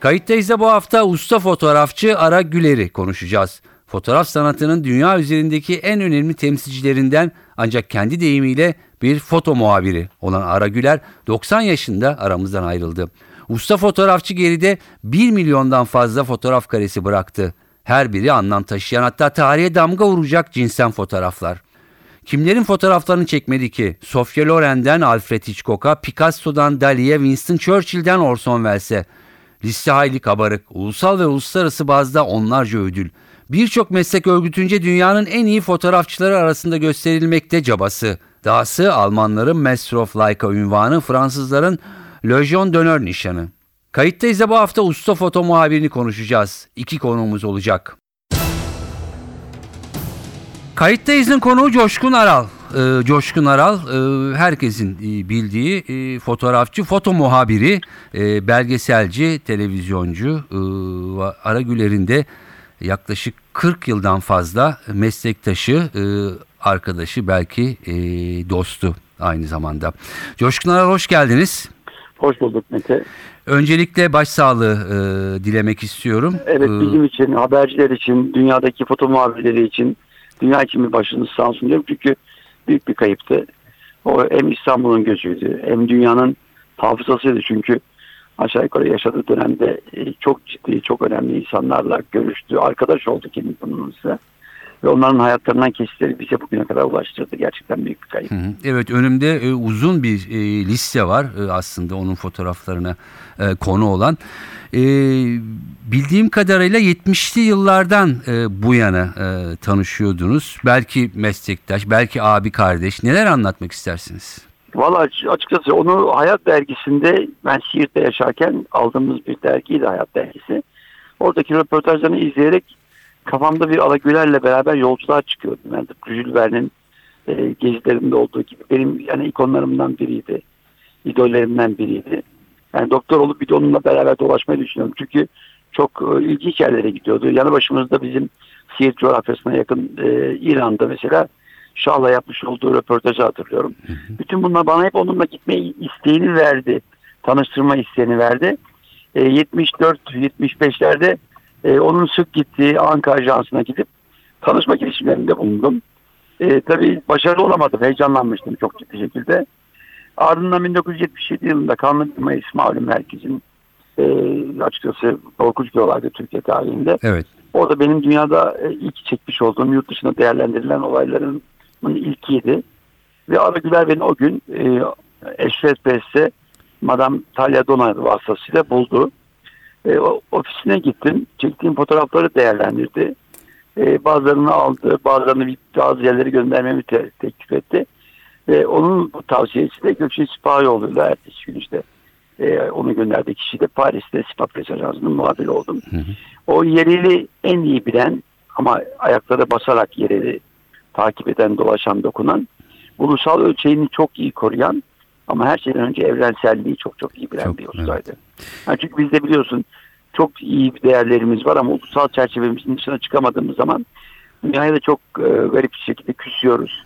Kayıttayız da bu hafta usta fotoğrafçı Ara Güler'i konuşacağız. Fotoğraf sanatının dünya üzerindeki en önemli temsilcilerinden ancak kendi deyimiyle bir foto muhabiri olan Ara Güler 90 yaşında aramızdan ayrıldı. Usta fotoğrafçı geride 1 milyondan fazla fotoğraf karesi bıraktı. Her biri anlam taşıyan hatta tarihe damga vuracak cinsen fotoğraflar. Kimlerin fotoğraflarını çekmedi ki? Sofia Loren'den Alfred Hitchcock'a, Picasso'dan Dali'ye, Winston Churchill'den Orson Welles'e. Liste hayli kabarık. Ulusal ve uluslararası bazda onlarca ödül. Birçok meslek örgütünce dünyanın en iyi fotoğrafçıları arasında gösterilmekte cabası. Dahası Almanların Master of Leica ünvanı, Fransızların Legion d'honneur nişanı. Kayıttayız da bu hafta usta foto muhabirini konuşacağız. İki konuğumuz olacak. Kayıttayız'ın konuğu Coşkun Aral. Ee, Coşkun Aral e, herkesin e, bildiği e, fotoğrafçı, foto muhabiri, e, belgeselci, televizyoncu. E, Aragüler'in de yaklaşık 40 yıldan fazla meslektaşı, e, arkadaşı belki e, dostu aynı zamanda. Coşkun Aral hoş geldiniz. Hoş bulduk Mete. Öncelikle başsağlığı e, dilemek istiyorum. Evet Ee, bizim için, haberciler için, dünyadaki foto muhabirleri için, dünya için bir başınız sağ olsun diyorum. Çünkü büyük bir kayıptı. O hem İstanbul'un gözüydü hem dünyanın hafızasıydı. Çünkü aşağı yukarı yaşadığı dönemde e, çok ciddi, çok önemli insanlarla görüştü. Arkadaş oldu kendi bununla. Ve onların hayatlarından kesitleri bize bugüne kadar ulaştırdı. Gerçekten büyük bir kayıp. Hı hı. Evet önümde e, uzun bir e, liste var e, aslında onun fotoğraflarına e, konu olan. E, bildiğim kadarıyla 70'li yıllardan e, bu yana e, tanışıyordunuz. Belki meslektaş, belki abi kardeş. Neler anlatmak istersiniz? Valla açıkçası onu Hayat dergisinde ben Siirt'te yaşarken aldığımız bir dergiydi Hayat dergisi. Oradaki röportajlarını izleyerek kafamda bir Alagüler'le beraber yolculuğa çıkıyordum. Yani Jules Verne'in e, gezilerinde olduğu gibi benim yani ikonlarımdan biriydi. idollerimden biriydi. Yani doktor olup bir de onunla beraber dolaşmayı düşünüyorum. Çünkü çok e, ilginç yerlere gidiyordu. Yanı başımızda bizim Siirt coğrafyasına yakın e, İran'da mesela Şah'la yapmış olduğu röportajı hatırlıyorum. Hı hı. Bütün bunlar bana hep onunla gitme isteğini verdi. Tanıştırma isteğini verdi. E, 74-75'lerde e, onun sık gittiği Ankara Ajansı'na gidip tanışma girişimlerinde bulundum. E, tabii başarılı olamadım. Heyecanlanmıştım çok ciddi şekilde. Ardından 1977 yılında Kanlı Mayıs malum herkesin e, açıkçası korkunç bir olaydı Türkiye tarihinde. Evet. Orada benim dünyada e, ilk çekmiş olduğum yurt dışında değerlendirilen olayların ilkiydi. Ve Ara Güler beni o gün e, Eşref Press'te Madame Talia Donay vasıtasıyla buldu. E, ofisine gittim. Çektiğim fotoğrafları değerlendirdi. E, bazılarını aldı. Bazılarını bazı yerlere göndermemi te- teklif etti. Ve onun bu tavsiyesi de Gökçe Sipahioğlu'yla ertesi gün işte e, onu gönderdiği kişi de Paris'te Sipa Press Ajansı'nın muhabiri oldum. Hı hı. O yereli en iyi bilen ama ayaklara basarak yereli takip eden, dolaşan, dokunan, ulusal ölçeğini çok iyi koruyan ama her şeyden önce evrenselliği çok çok iyi bilen çok, bir ustaydı. Evet. Yani çünkü bizde biliyorsun çok iyi değerlerimiz var ama ulusal çerçevemizin dışına çıkamadığımız zaman dünyaya da çok e, garip bir şekilde küsüyoruz.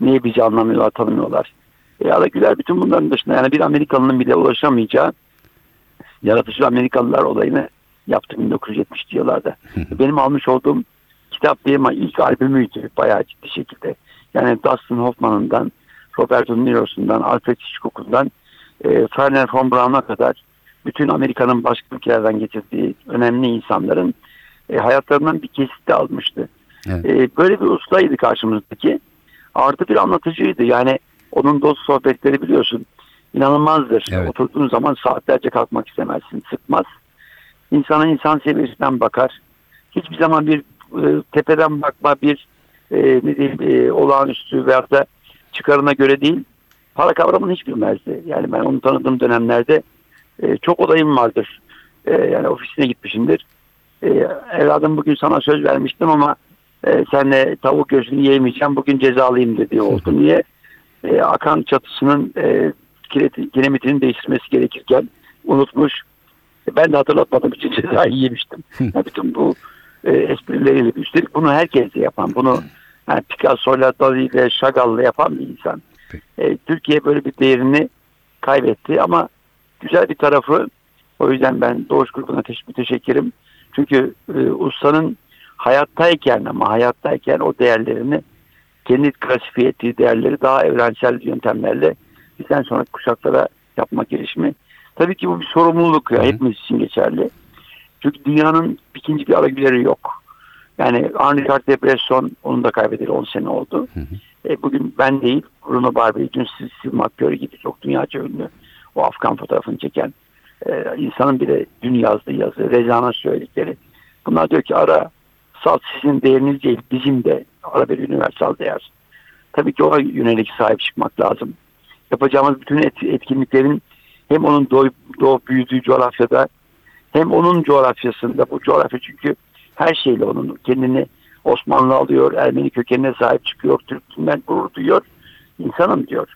Niye bizi anlamıyorlar, tanımıyorlar. E, Ala Güler bütün bunların dışında yani bir Amerikalının bile ulaşamayacağı yaratıcı Amerikalılar olayını yaptım 1970'li yıllarda. Benim almış olduğum kitap benim ilk albümüydü bayağı ciddi şekilde. Yani Dustin Hoffman'ından, Roberto Niro'sundan, Alfred Hitchcock'undan e, Werner von Braun'a kadar bütün Amerika'nın başka ülkelerden getirdiği önemli insanların e, hayatlarından bir kesit de almıştı. Evet. E, böyle bir ustaydı karşımızdaki. Artı bir anlatıcıydı. Yani onun dost sohbetleri biliyorsun inanılmazdır. Evet. Oturduğun zaman saatlerce kalkmak istemezsin. Sıkmaz. İnsana insan seviyesinden bakar. Hiçbir zaman bir e, tepeden bakma bir e, ne diyeyim e, olağanüstü veyahut da çıkarına göre değil. Para kavramını hiç bilmezdi. Yani ben onu tanıdığım dönemlerde e, çok olayım vardır. E, yani ofisine gitmişimdir. e, evladım bugün sana söz vermiştim ama e, senle tavuk göğsünü yiyemeyeceğim bugün cezalıyım dediği oldu. Niye? E, akan çatısının e, kiremitinin değiştirmesi gerekirken unutmuş. E, ben de hatırlatmadığım için cezayı yemiştim. Yani bütün bu e, esprileriyle üstelik bunu herkes de yapan bunu yani Picasso'yla Dali'yle Chagall'la yapan bir insan. E, Türkiye böyle bir değerini kaybetti ama güzel bir tarafı o yüzden ben Doğuş grubuna teş- müteşekkirim. Çünkü e, ustanın hayattayken ama hayattayken o değerlerini kendi klasifiye ettiği değerleri daha evrensel yöntemlerle bizden sonraki kuşaklara yapma girişimi. Tabii ki bu bir sorumluluk ya hepimiz için geçerli. Çünkü dünyanın ikinci bir aragüleri yok. Yani Arne Cartier-Bresson onun da kaybedeli 10 sene oldu. Hı hı. E, bugün ben değil Bruno Barberi, dün Steve McCurry gibi çok dünyaca ünlü o Afgan fotoğrafını çeken e, insanın bile dün yazdığı yazı, Reza'nın söyledikleri. Bunlar diyor ki ara salt sizin değeriniz değil bizim de ara bir universal değer. Tabii ki ona yönelik sahip çıkmak lazım. Yapacağımız bütün et- etkinliklerin hem onun doğup, doğup büyüdüğü coğrafyada hem onun coğrafyasında bu coğrafya çünkü her şeyle onun kendini Osmanlı alıyor, Ermeni kökenine sahip çıkıyor, Türk'ünden gurur duyuyor, insanım diyor.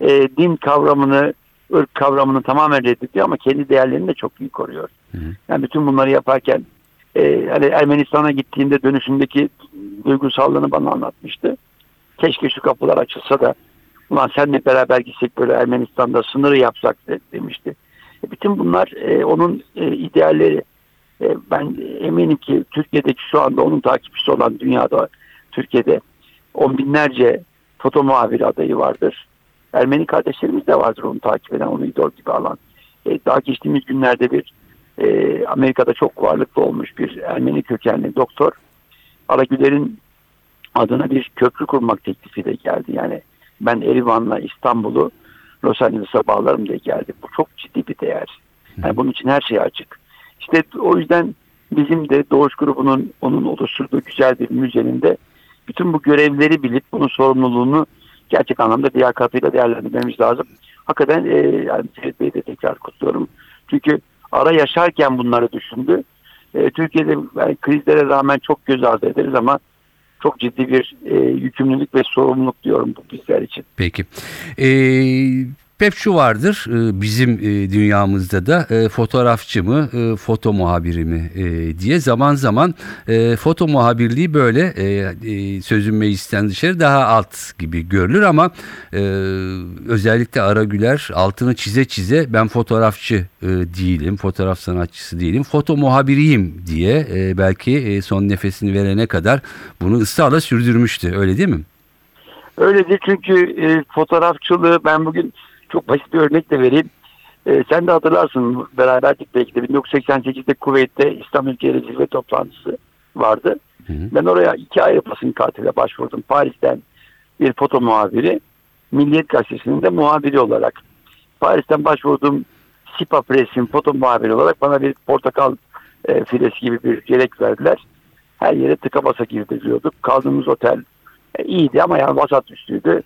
E, din kavramını, ırk kavramını tamamen reddediyor ama kendi değerlerini de çok iyi koruyor. Hı hı. Yani bütün bunları yaparken e, hani Ermenistan'a gittiğinde dönüşündeki duygusallığını bana anlatmıştı. Keşke şu kapılar açılsa da ulan seninle beraber gitsek böyle Ermenistan'da sınırı yapsak de, demişti. E, bütün bunlar e, onun e, idealleri. E, ben eminim ki Türkiye'deki şu anda onun takipçisi olan dünyada Türkiye'de on binlerce foto muhabiri adayı vardır. Ermeni kardeşlerimiz de vardır onu takip eden, onu idol gibi alan. E, daha geçtiğimiz günlerde bir e, Amerika'da çok varlıklı olmuş bir Ermeni kökenli doktor Aragüler'in adına bir köprü kurmak teklifi de geldi. Yani ben Erivan'la İstanbul'u Los Angeles'a bağlarım diye geldi. Bu çok ciddi bir değer. Yani bunun için her şey açık. İşte o yüzden bizim de Doğuş grubunun onun oluşturduğu güzel bir müzenin de bütün bu görevleri bilip bunun sorumluluğunu gerçek anlamda liyakatıyla değerlendirmemiz lazım. Hakikaten e, yani Ferit Bey'i de tekrar kutluyorum. Çünkü ara yaşarken bunları düşündü. E, Türkiye'de yani krizlere rağmen çok göz ardı ederiz ama çok ciddi bir e, yükümlülük ve sorumluluk diyorum bu bizler için. Peki. Ee, hep şu vardır e, bizim e, dünyamızda da e, fotoğrafçı mı, foto muhabiri mi diye zaman zaman foto muhabirliği böyle sözün meclisten dışarı daha alt gibi görülür ama özellikle Ara Güler altını çize çize ben fotoğrafçı değilim, fotoğraf sanatçısı değilim, foto muhabiriyim diye belki son nefesini verene kadar bunu ısrarla sürdürmüştü öyle değil mi? Öyledir çünkü e, fotoğrafçılığı ben bugün çok basit bir örnek de vereyim. E, sen de hatırlarsın beraberdik belki de 1988'de Kuveyt'te İslam ülkeleri zirve toplantısı vardı. Hı hı. Ben oraya iki ayrı basın katile başvurdum. Paris'ten bir foto muhabiri, Milliyet Gazetesi'nin de muhabiri olarak. Paris'ten başvurduğum Sipa Press'in foto muhabiri olarak bana bir portakal e, filesi gibi bir yelek verdiler. Her yere tıka basa girdiriyorduk. Kaldığımız otel e, iyiydi ama yani vasat üstüydü.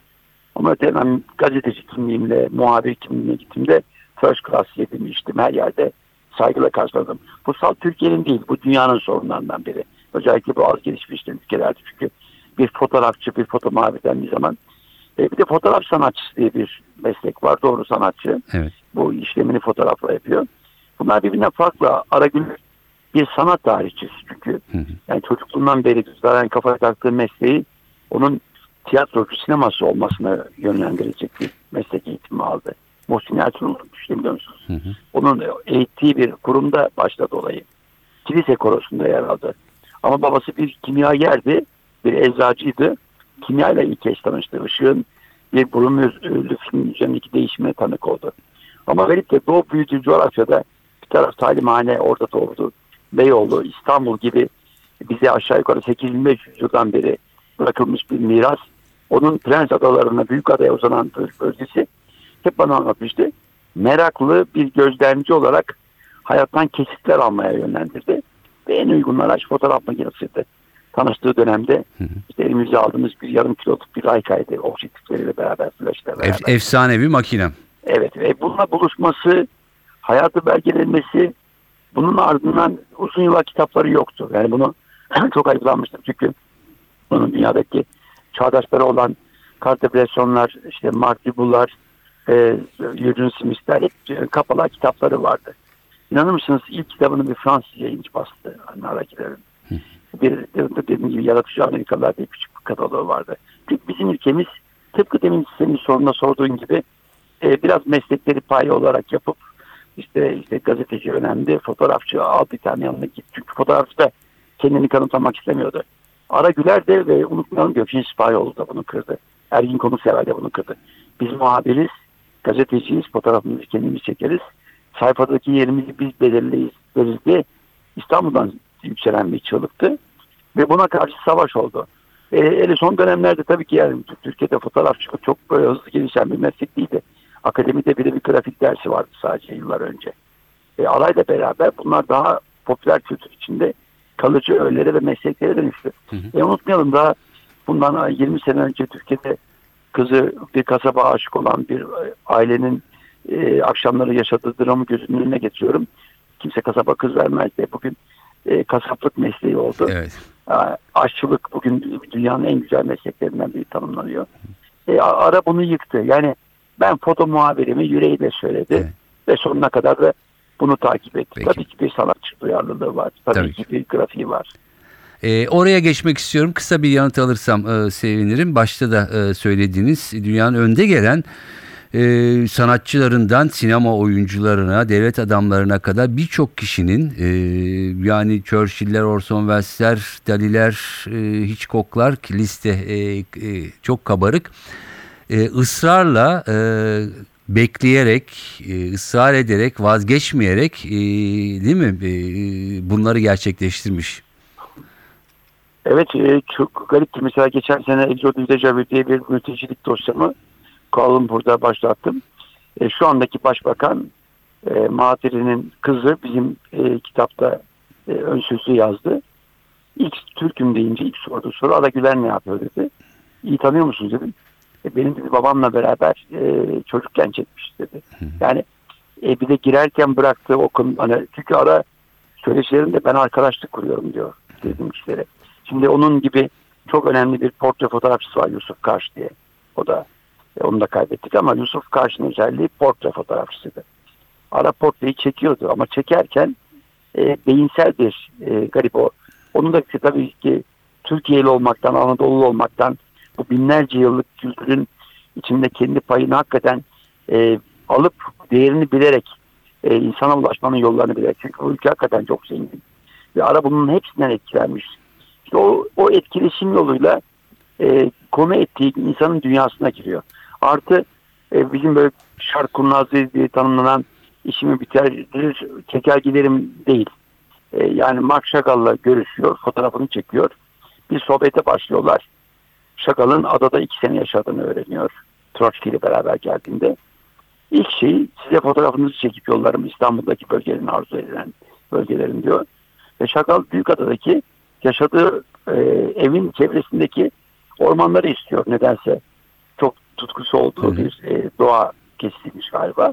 Ama öte ben gazeteci kimliğimle, muhabir kimliğimle gittiğimde first class yedim içtim. Her yerde saygıyla karşıladım. Bu salt Türkiye'nin değil, bu dünyanın sorunlarından biri. Özellikle bu az gelişmiş ülkelerde çünkü bir fotoğrafçı, bir foto dendiği zaman e, bir de fotoğraf sanatçısı diye bir meslek var. Doğru sanatçı. Evet. Bu işlemini fotoğrafla yapıyor. Bunlar birbirinden farklı. Aragül bir sanat tarihçisi çünkü. Hı hı. Yani çocukluğundan beri zaten kafaya taktığı mesleği onun tiyatrocu sineması olmasına yönlendirecek bir meslek eğitimi aldı. Muhsin Ertuğrul işte biliyor musunuz? Hı hı. Onun eğittiği bir kurumda başladı olayı. Kilise korosunda yer aldı. Ama babası bir kimyagerdi, bir eczacıydı. Kimyayla ilk kez tanıştı. Işığın bir burun film üzerindeki değişimine tanık oldu. Ama verip de doğu büyüdüğü coğrafyada bir taraf talimhane orada doğdu. Beyoğlu, İstanbul gibi bize aşağı yukarı 8500 yıldan beri bırakılmış bir miras. Onun Prens Adalarına, Büyük Adaya uzanan bölgesi hep bana anlatmıştı. Meraklı bir gözlemci olarak hayattan kesitler almaya yönlendirdi. Ve en uygun araç fotoğraf makinesiydi. Tanıştığı dönemde Hı hı. işte elimize aldığımız bir yarım kiloluk bir Rayka'ydı. Objektifleriyle beraber, flaşla beraber. Ef- efsanevi makine. Evet ve bununla buluşması, hayatı belgelenmesi Bunun ardından uzun yıllar kitapları yoktu. Yani bunu çok ayıplanmıştım çünkü bunun dünyadaki çağdaşları olan Cartesianlar, işte Mark Dubus'lar, e, Eugene Smith'ler hep e, kapalı kitapları vardı. İnanır mısınız ilk kitabını bir Fransız yayıncı bastı. Hani Arakilerin. Bir dediğim gibi yaratıcı Amerikalılar diye küçük bir kataloğu vardı. Çünkü bizim ülkemiz tıpkı demin senin soruna sorduğun gibi e, biraz meslekleri paye olarak yapıp işte işte gazeteci önemli, fotoğrafçı al bir tane yanına git. Çünkü fotoğrafçı da kendini kanıtlamak istemiyordu. Ara Güler de ve unutmayalım Gökçin Sipahoğlu da bunu kırdı. Ergin Konuksever de bunu kırdı. Biz muhabiriz, gazeteciyiz, fotoğrafımızı kendimiz çekeriz. Sayfadaki yerimizi biz belirleyiz veririz diye İstanbul'dan yükselen bir çığlıktı. Ve buna karşı savaş oldu. E, hele son dönemlerde tabii ki yani Türkiye'de fotoğrafçılık çok böyle hızlı gelişen bir meslek değildi. Akademide bile bir grafik dersi vardı sadece yıllar önce. E, alayla beraber bunlar daha popüler kültür içinde kalıcı öğelere ve mesleklere dönüştü. Hı hı. E, unutmayalım daha bundan 20 sene önce Türkiye'de kızı bir kasaba aşık olan bir e, ailenin e, akşamları yaşadığı dramı gözünün önüne getiriyorum. Kimse kasaba kız vermezdi. Bugün e, kasaplık mesleği oldu. Evet. A- Aşçılık bugün dünyanın en güzel mesleklerinden biri tanımlanıyor. E, ara bunu yıktı. Yani ben foto muhabirimi yüreğiyle söyledi. Evet. Ve sonuna kadar da bunu takip etti. Peki. Tabii ki bir sanatçı duyarlılığı var. Tabii, Tabii ki bir grafiği var. Ee, oraya geçmek istiyorum. Kısa bir yanıt alırsam e, sevinirim. Başta da e, söylediğiniz dünyanın önde gelen e, sanatçılarından sinema oyuncularına, devlet adamlarına kadar birçok kişinin e, yani Churchill'ler, Orson Welles'ler, Dali'ler, e, Hitchcock'lar ki liste e, e, çok kabarık. E, ısrarla e, bekleyerek, e, ısrar ederek, vazgeçmeyerek e, değil mi e, bunları gerçekleştirmiş. Evet çok garipti. Mesela geçen sene Exodus Deja Vu diye bir mültecilik dosyamı Kuala Lumpur'da başlattım. Şu andaki başbakan Mahathir'in kızı bizim kitapta ön sözü yazdı. İlk Türk'üm deyince ilk sorduğu soru Ada Güler ne yapıyor dedi. İyi tanıyor musunuz dedim. E, benim babamla beraber e, çocukken çekmiş dedi. Yani e, bir de girerken bıraktığı o konu hani çünkü ara söyleşilerinde ben arkadaşlık kuruyorum diyor dedim kişilere. Şimdi onun gibi çok önemli bir portre fotoğrafçısı var Yusuf Karş diye. O da e, onu da kaybettik ama Yusuf Karş'ın özelliği portre fotoğrafçısıydı. Ara portreyi çekiyordu ama çekerken e, beyinsel bir e, garip o. Onun da tabii ki Türkiye'li olmaktan, Anadolu olmaktan bu binlerce yıllık kültürün içinde kendi payını hakikaten e, alıp değerini bilerek e, insana ulaşmanın yollarını bilerek. Çünkü bu ülke hakikaten çok zengin. Ve ara bunun hepsinden etkilenmiş. İşte o, o etkileşim yoluyla e, konu ettiği insanın dünyasına giriyor. Artı e, bizim böyle şark kurnazlığı diye tanımlanan işimi bitirir, çeker giderim değil. E, yani Mark Chagall'la görüşüyor, fotoğrafını çekiyor. Bir sohbete başlıyorlar. Chagall'ın adada iki sene yaşadığını öğreniyor. Trotsky ile beraber geldiğinde. İlk şey size fotoğrafınızı çekip yollarım İstanbul'daki bölgelerin arzu edilen bölgelerin diyor. Ve Chagall Büyükada'daki yaşadığı e, evin çevresindeki ormanları istiyor nedense. Çok tutkusu olduğu Hı hı. bir e, doğa kesilmiş galiba.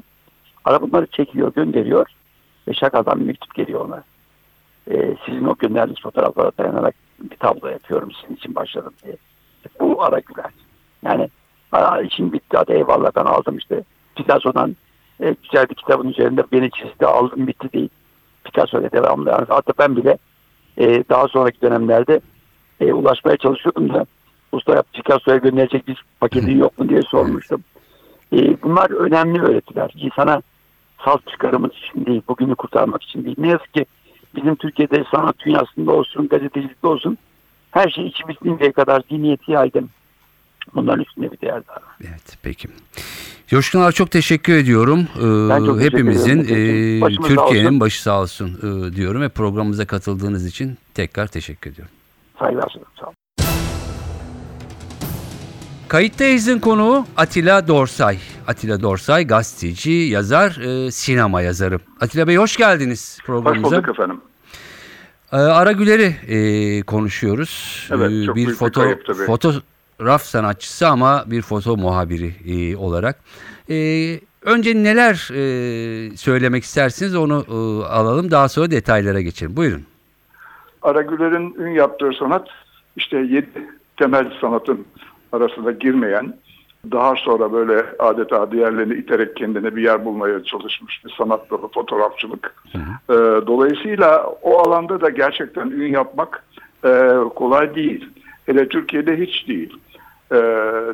Ara bunları çekiyor, gönderiyor ve Chagall'dan bir mektup geliyor ona. E, sizin o gönderdiğiniz fotoğraflara dayanarak bir tablo yapıyorum sizin için başladım diye. Bu ara güler. Yani aa, işim bitti hadi eyvallah ben aldım işte. Picasso'dan e, güzel bir kitabın üzerinde beni çizdi aldım bitti değil. Picasso ile devamlı. Yani hatta ben bile e, daha sonraki dönemlerde e, ulaşmaya çalışıyordum da usta Picasso'ya gönderecek bir paketin yok mu diye sormuştum. E, bunlar önemli öğretiler. İnsana salt çıkarımız için değil, bugünü kurtarmak için değil. Ne yazık ki bizim Türkiye'de sanat dünyasında olsun, gazetecilikte olsun her şey içimizdeyim kadar zihniyeti yaygın. Bunların üstünde bir değer daha. Evet peki. Coşkun abi çok teşekkür ediyorum. Ee, Ben çok teşekkür Hepimizin e, Türkiye'nin başı sağ olsun e, diyorum ve programımıza katıldığınız için tekrar teşekkür ediyorum. Saygılar sunuyorum. Sağ olun. Kayıttayız'ın konuğu Atilla Dorsay. Atilla Dorsay gazeteci, yazar, e, sinema yazarı. Atilla Bey hoş geldiniz Hoş programımıza. bulduk efendim. Ee, Ara Güler'i e, konuşuyoruz. Evet, Ee, çok bir büyük bir foto kayıp tabii. fotoğraf sanatçısı ama bir foto muhabiri e, olarak. E, Önce neler e, söylemek istersiniz onu e, alalım daha sonra detaylara geçelim. Buyurun. Aragüler'in ün yaptığı sanat işte yedi temel sanatın arasına girmeyen daha sonra böyle adeta diğerlerini iterek kendine bir yer bulmaya çalışmış bir sanat dalı fotoğrafçılık. Ee, dolayısıyla o alanda da gerçekten ün yapmak e, kolay değil. Hele Türkiye'de hiç değil. Ee,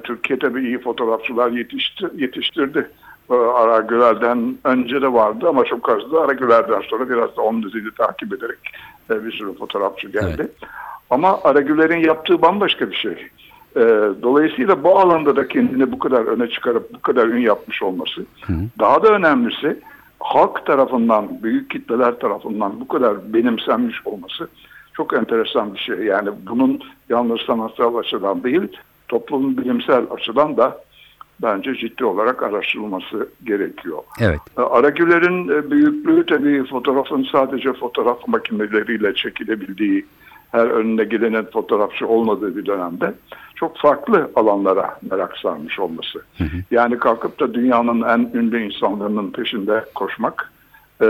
Türkiye tabii iyi fotoğrafçılar yetişti, yetiştirdi. Ee, Aragüler'den önce de vardı ama çok azdı. Aragüler'den sonra biraz da onun dizini takip ederek e, bir sürü fotoğrafçı geldi. Evet. Ama Aragüler'in yaptığı bambaşka bir şey. Ee, dolayısıyla bu alanda da kendini bu kadar öne çıkarıp bu kadar ün yapmış olması. Daha da önemlisi halk tarafından, büyük kitleler tarafından bu kadar benimsenmiş olması çok enteresan bir şey. Yani bunun yalnız sanatsal açıdan değil, toplumun bilimsel açıdan da bence ciddi olarak araştırılması gerekiyor. Evet. E, Aragüler'in e, büyüklüğü tabii fotoğrafın sadece fotoğraf makineleriyle çekilebildiği, her önüne gelenin fotoğrafçı olmadığı bir dönemde çok farklı alanlara merak sarmış olması. Yani kalkıp da dünyanın en ünlü insanlarının peşinde koşmak e,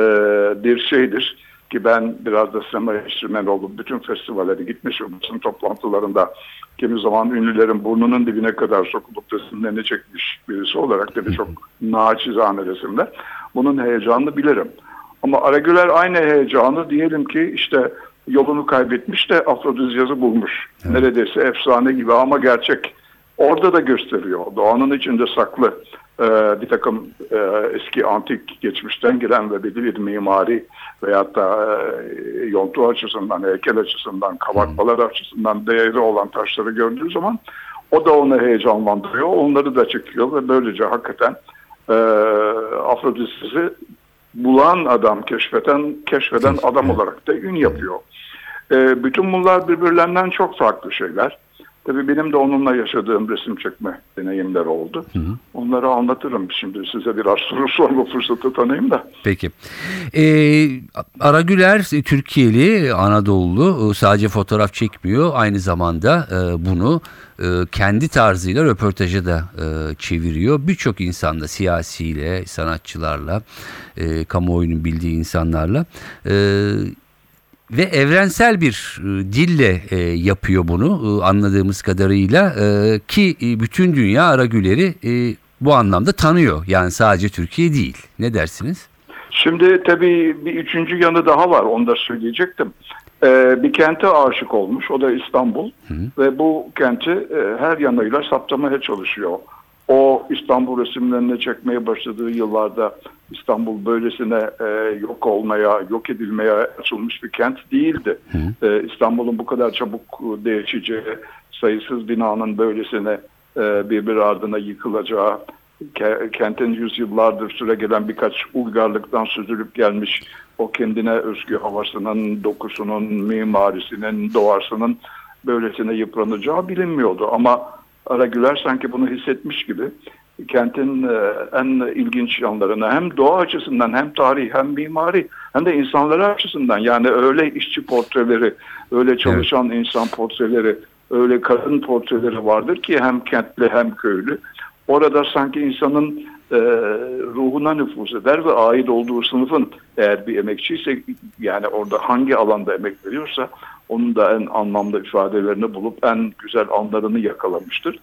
bir şeydir. Ki ben biraz da sinema eleştirmeni oldum. Bütün festivallere gitmiş ve basın toplantılarında kimi zaman ünlülerin burnunun dibine kadar sokulup resimlenecekmiş birisi olarak da çok naçizane resimler. Bunun heyecanını bilirim. Ama Aragüler aynı heyecanı diyelim ki işte yolunu kaybetmiş de afrodizyazı bulmuş. Neredeyse efsane gibi ama gerçek. Orada da gösteriyor. Doğanın içinde saklı e, bir takım e, eski antik geçmişten gelen ve belli bir mimari veyahut da e, yontu açısından, heykel açısından, kabartmalar açısından değeri olan taşları gördüğü zaman o da onu heyecanlandırıyor. Onları da çekiyor ve böylece hakikaten e, Afrodizyazı bulan adam, keşfeden keşfeden adam olarak da ün yapıyor. E, bütün bunlar birbirlerinden çok farklı şeyler. Tabii benim de onunla yaşadığım resim çekme deneyimler oldu. Onları anlatırım şimdi size biraz soru sorma fırsatı tanıyayım da. Peki. Ee, Aragüler Türkiye'li, Anadolu sadece fotoğraf çekmiyor. Aynı zamanda e, bunu e, kendi tarzıyla röportaja da e, çeviriyor. Birçok insanla, siyasiyle, sanatçılarla, e, kamuoyunun bildiği insanlarla e, ve evrensel bir e, dille e, yapıyor bunu e, anladığımız kadarıyla e, ki bütün dünya Aragüler'i e, bu anlamda tanıyor. Yani sadece Türkiye değil. Ne dersiniz? Şimdi tabii bir üçüncü yanı daha var onu da söyleyecektim. Ee, bir kente aşık olmuş o da İstanbul ve bu kenti e, her yanıyla saptamaya çalışıyor. O İstanbul resimlerini çekmeye başladığı yıllarda İstanbul böylesine e, yok olmaya, yok edilmeye açılmış bir kent değildi. E, İstanbul'un bu kadar çabuk değişeceği, sayısız binanın böylesine e, birbir ardına yıkılacağı, ke- kentin yüzyıllardır süre gelen birkaç uygarlıktan süzülüp gelmiş o kendine özgü havasının, dokusunun, mimarisinin, doğasının böylesine yıpranacağı bilinmiyordu. Ama Aragüler sanki bunu hissetmiş gibi kentin e, en ilginç yanlarını hem doğa açısından hem tarih hem mimari hem de insanları açısından yani öyle işçi portreleri, öyle çalışan insan portreleri, öyle kadın portreleri vardır ki hem kentli hem köylü. Orada sanki insanın e, ruhuna nüfuz eder ve ait olduğu sınıfın eğer bir emekçiyse yani orada hangi alanda emek veriyorsa onun da en anlamlı ifadelerini bulup en güzel anlarını yakalamıştır.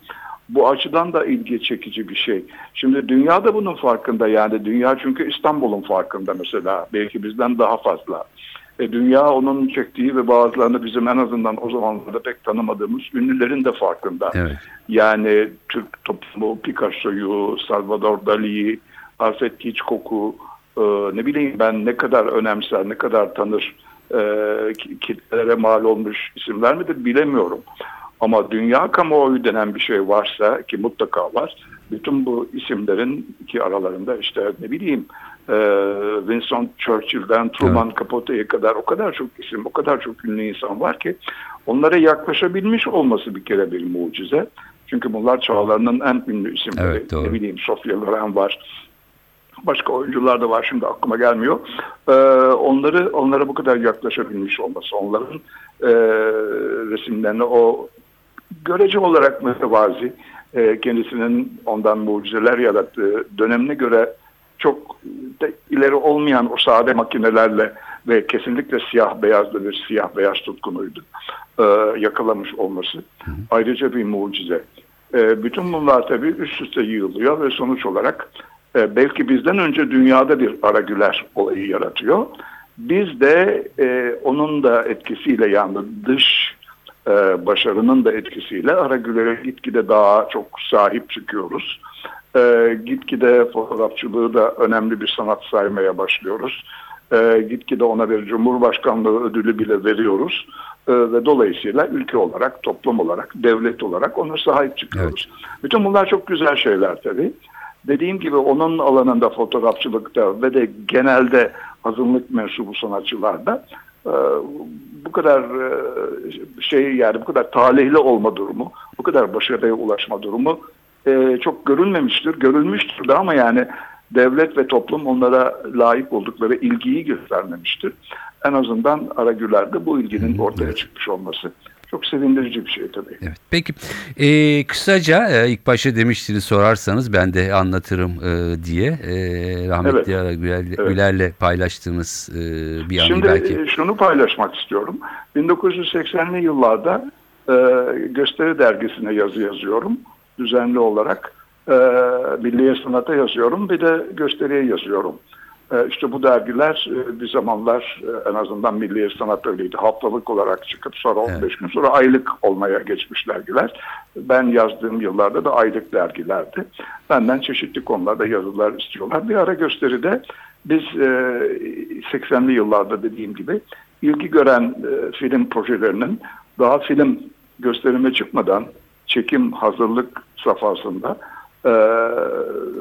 Bu açıdan da ilgi çekici bir şey. Şimdi dünya da bunun farkında yani dünya çünkü İstanbul'un farkında mesela belki bizden daha fazla. E, dünya onun çektiği ve bazılarını bizim en azından o zamanlarda pek tanımadığımız ünlülerin de farkında. Evet. Yani Türk toplumu Picasso'yu, Salvador Dali'yi, Alfred Hitchcock'u e, ne bileyim ben ne kadar önemser, ne kadar tanır e, ki- kitlelere mal olmuş isimler midir bilemiyorum. Ama dünya kamuoyu denen bir şey varsa ki mutlaka var. Bütün bu isimlerin ki aralarında işte ne bileyim e, Winston Churchill'den Truman Capote'ye kadar o kadar çok isim, o kadar çok ünlü insan var ki onlara yaklaşabilmiş olması bir kere bir mucize. Çünkü bunlar çağlarının en ünlü isimleri. Evet, doğru. ne bileyim Sofia Loren var. Başka oyuncular da var şimdi aklıma gelmiyor. Ee, onları onlara bu kadar yaklaşabilmiş olması, onların e, resimlerine o görece olarak mütevazi e, kendisinin ondan mucizeler yarattığı dönemine göre çok da ileri olmayan o sade makinelerle ve kesinlikle siyah beyazlı bir siyah beyaz tutkunuydu e, yakalamış olması ayrıca bir mucize. E, bütün bunlar tabii üst üste yığılıyor ve sonuç olarak e, belki bizden önce dünyada bir Aragüler olayı yaratıyor. Biz de e, onun da etkisiyle yani dış e, başarının da etkisiyle Aragüler'e gitgide daha çok sahip çıkıyoruz. E, gitgide fotoğrafçılığı da önemli bir sanat saymaya başlıyoruz. E, gitgide ona bir Cumhurbaşkanlığı ödülü bile veriyoruz. E, ve dolayısıyla ülke olarak, toplum olarak, devlet olarak ona sahip çıkıyoruz. Bütün bunlar çok güzel şeyler tabii. Dediğim gibi onun alanında fotoğrafçılıkta ve de genelde azınlık mensubu sanatçılarda bu kadar e, şey yani bu kadar talihli olma durumu, bu kadar başarıya ulaşma durumu e, çok görülmemiştir, görülmüştür de ama yani devlet ve toplum onlara layık oldukları ilgiyi göstermemiştir. En azından Aragüler'de bu ilginin ortaya çıkmış olması çok sevindirici bir şey tabii. Evet. Peki e, kısaca e, ilk başta demiştiniz sorarsanız ben de anlatırım e, diye e, rahmetli Evet. Ara Güler, Evet. Güler'le paylaştığımız e, bir anı Şimdi belki. e, şunu paylaşmak istiyorum. 1980'li yıllarda e, Gösteri Dergisi'ne yazı yazıyorum. Düzenli olarak. E, Milliye Sanat'a yazıyorum. Bir de Gösteri'ye yazıyorum. E, işte bu dergiler e, bir zamanlar e, en azından Milliye Sanat öyleydi. Haftalık olarak çıkıp sonra 15 gün sonra aylık olmaya geçmiş dergiler. Ben yazdığım yıllarda da aylık dergilerdi. Benden çeşitli konularda yazılar istiyorlar. Bir ara gösteride biz e, 80'li yıllarda dediğim gibi ilgi gören film projelerinin daha film gösterime çıkmadan çekim hazırlık safhasında e,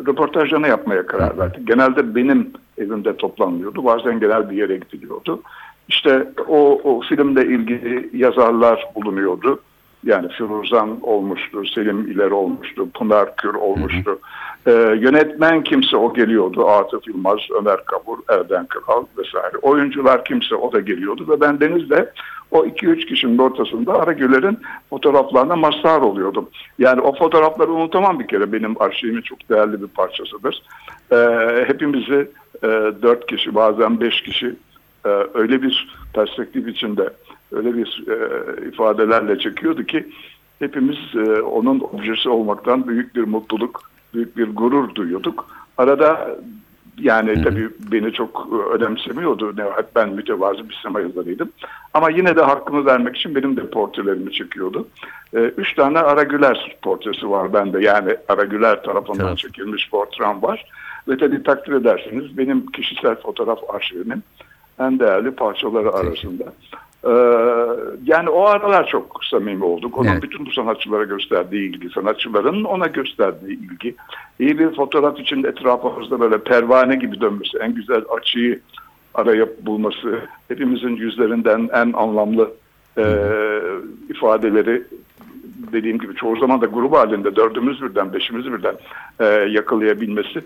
röportajlarını yapmaya karar verdik. Genelde benim evimde toplanıyordu. Bazen genel bir yere gidiliyordu. İşte o, o filmle ilgili yazarlar bulunuyordu. Yani Firuzan olmuştu, Selim İleri olmuştu, Pınar Kür olmuştu. Ee, yönetmen kimse o geliyordu. Atıf Yılmaz, Ömer Kabur, Erden Kral vesaire. Oyuncular kimse o da geliyordu ve ben Deniz'de o 2-3 kişinin ortasında Aragüler'in fotoğraflarına mazhar oluyordum. Yani o fotoğrafları unutamam bir kere. Benim arşivimin çok değerli bir parçasıdır. Ee, hepimizi e, 4 kişi bazen 5 kişi e, öyle bir perspektif içinde öyle bir e, ifadelerle çekiyordu ki hepimiz e, onun objesi olmaktan büyük bir mutluluk, büyük bir gurur duyuyorduk. Arada yani tabii beni çok e, önemsemiyordu. Ne, hep ben mütevazı bir sinema yazarıydım. Ama yine de hakkını vermek için benim de portrelerimi çekiyordu. E, üç tane Aragüler portresi var bende. Yani Aragüler tarafından Tamam. çekilmiş portrem var. Ve tabii takdir edersiniz benim kişisel fotoğraf arşivimin en değerli parçaları arasında. Ee, yani o aralar çok samimi olduk. Onun Evet. bütün bu sanatçılara gösterdiği ilgi, sanatçıların ona gösterdiği ilgi. İyi bir fotoğraf için etrafımızda böyle pervane gibi dönmesi, en güzel açıyı arayıp bulması, hepimizin yüzlerinden en anlamlı e, ifadeleri dediğim gibi çoğu zaman da grup halinde dördümüz birden, beşimiz birden e, yakalayabilmesi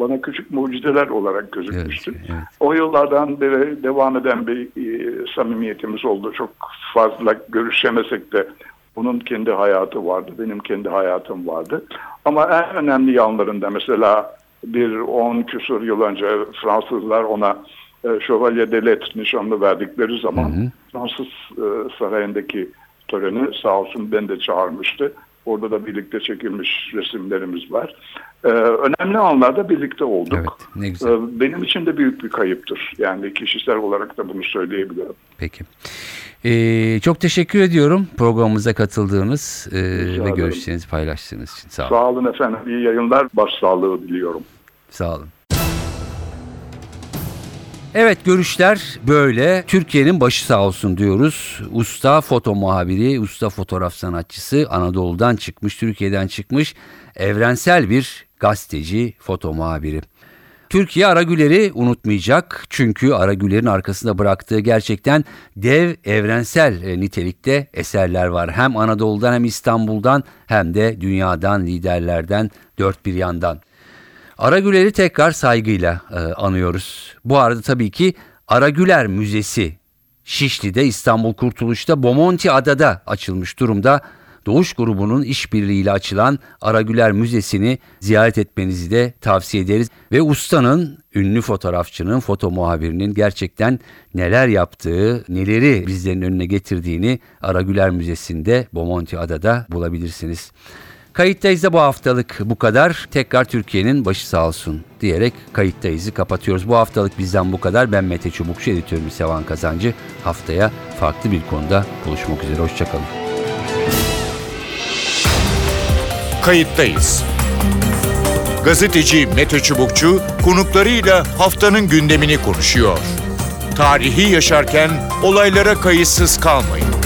bana küçük mucizeler olarak gözükmüştü. Evet, evet. O yıllardan beri devam eden bir e, samimiyetimiz oldu. Çok fazla görüşemesek de onun kendi hayatı vardı, benim kendi hayatım vardı. Ama en önemli yanlarında mesela bir 10 küsur yıl önce Fransızlar ona e, Chevalier de Lettres nişanlı verdikleri zaman Fransız e, sarayındaki töreni sağ olsun ben de çağırmıştı. Orada da birlikte çekilmiş resimlerimiz var. E, önemli anlarda birlikte olduk. Evet, ne güzel. Ee, Benim için de büyük bir kayıptır. Yani kişisel olarak da bunu söyleyebilirim. Peki. E, çok teşekkür ediyorum programımıza katıldığınız e, ve görüşlerinizi paylaştığınız için. Sağ olun. Sağ olun efendim. İyi yayınlar. Başsağlığı diliyorum. Sağ olun. Evet görüşler böyle. Türkiye'nin başı sağ olsun diyoruz. Usta foto muhabiri, usta fotoğraf sanatçısı Anadolu'dan çıkmış, Türkiye'den çıkmış evrensel bir gazeteci, foto muhabiri. Türkiye Aragüler'i unutmayacak çünkü Aragüler'in arkasında bıraktığı gerçekten dev evrensel e, nitelikte eserler var. Hem Anadolu'dan hem İstanbul'dan hem de dünyadan liderlerden dört bir yandan. Aragüler'i tekrar saygıyla e, anıyoruz. Bu arada tabii ki Aragüler Müzesi Şişli'de İstanbul Kurtuluş'ta Bomonti Adada açılmış durumda. Doğuş grubunun işbirliğiyle açılan Aragüler Müzesi'ni ziyaret etmenizi de tavsiye ederiz. Ve ustanın, ünlü fotoğrafçının, foto muhabirinin gerçekten neler yaptığı, neleri bizlerin önüne getirdiğini Aragüler Müzesi'nde Bomonti Adada bulabilirsiniz. Kayıttayız da bu haftalık bu kadar. Tekrar Türkiye'nin başı sağ olsun diyerek kayıttayızı kapatıyoruz. Bu haftalık bizden bu kadar. Ben Mete Çubukçu, editörüm Sevan Kazancı. Haftaya farklı bir konuda buluşmak üzere. Hoşçakalın. Kayıttayız. Gazeteci Mete Çubukçu konuklarıyla haftanın gündemini konuşuyor. Tarihi yaşarken olaylara kayıtsız kalmayın.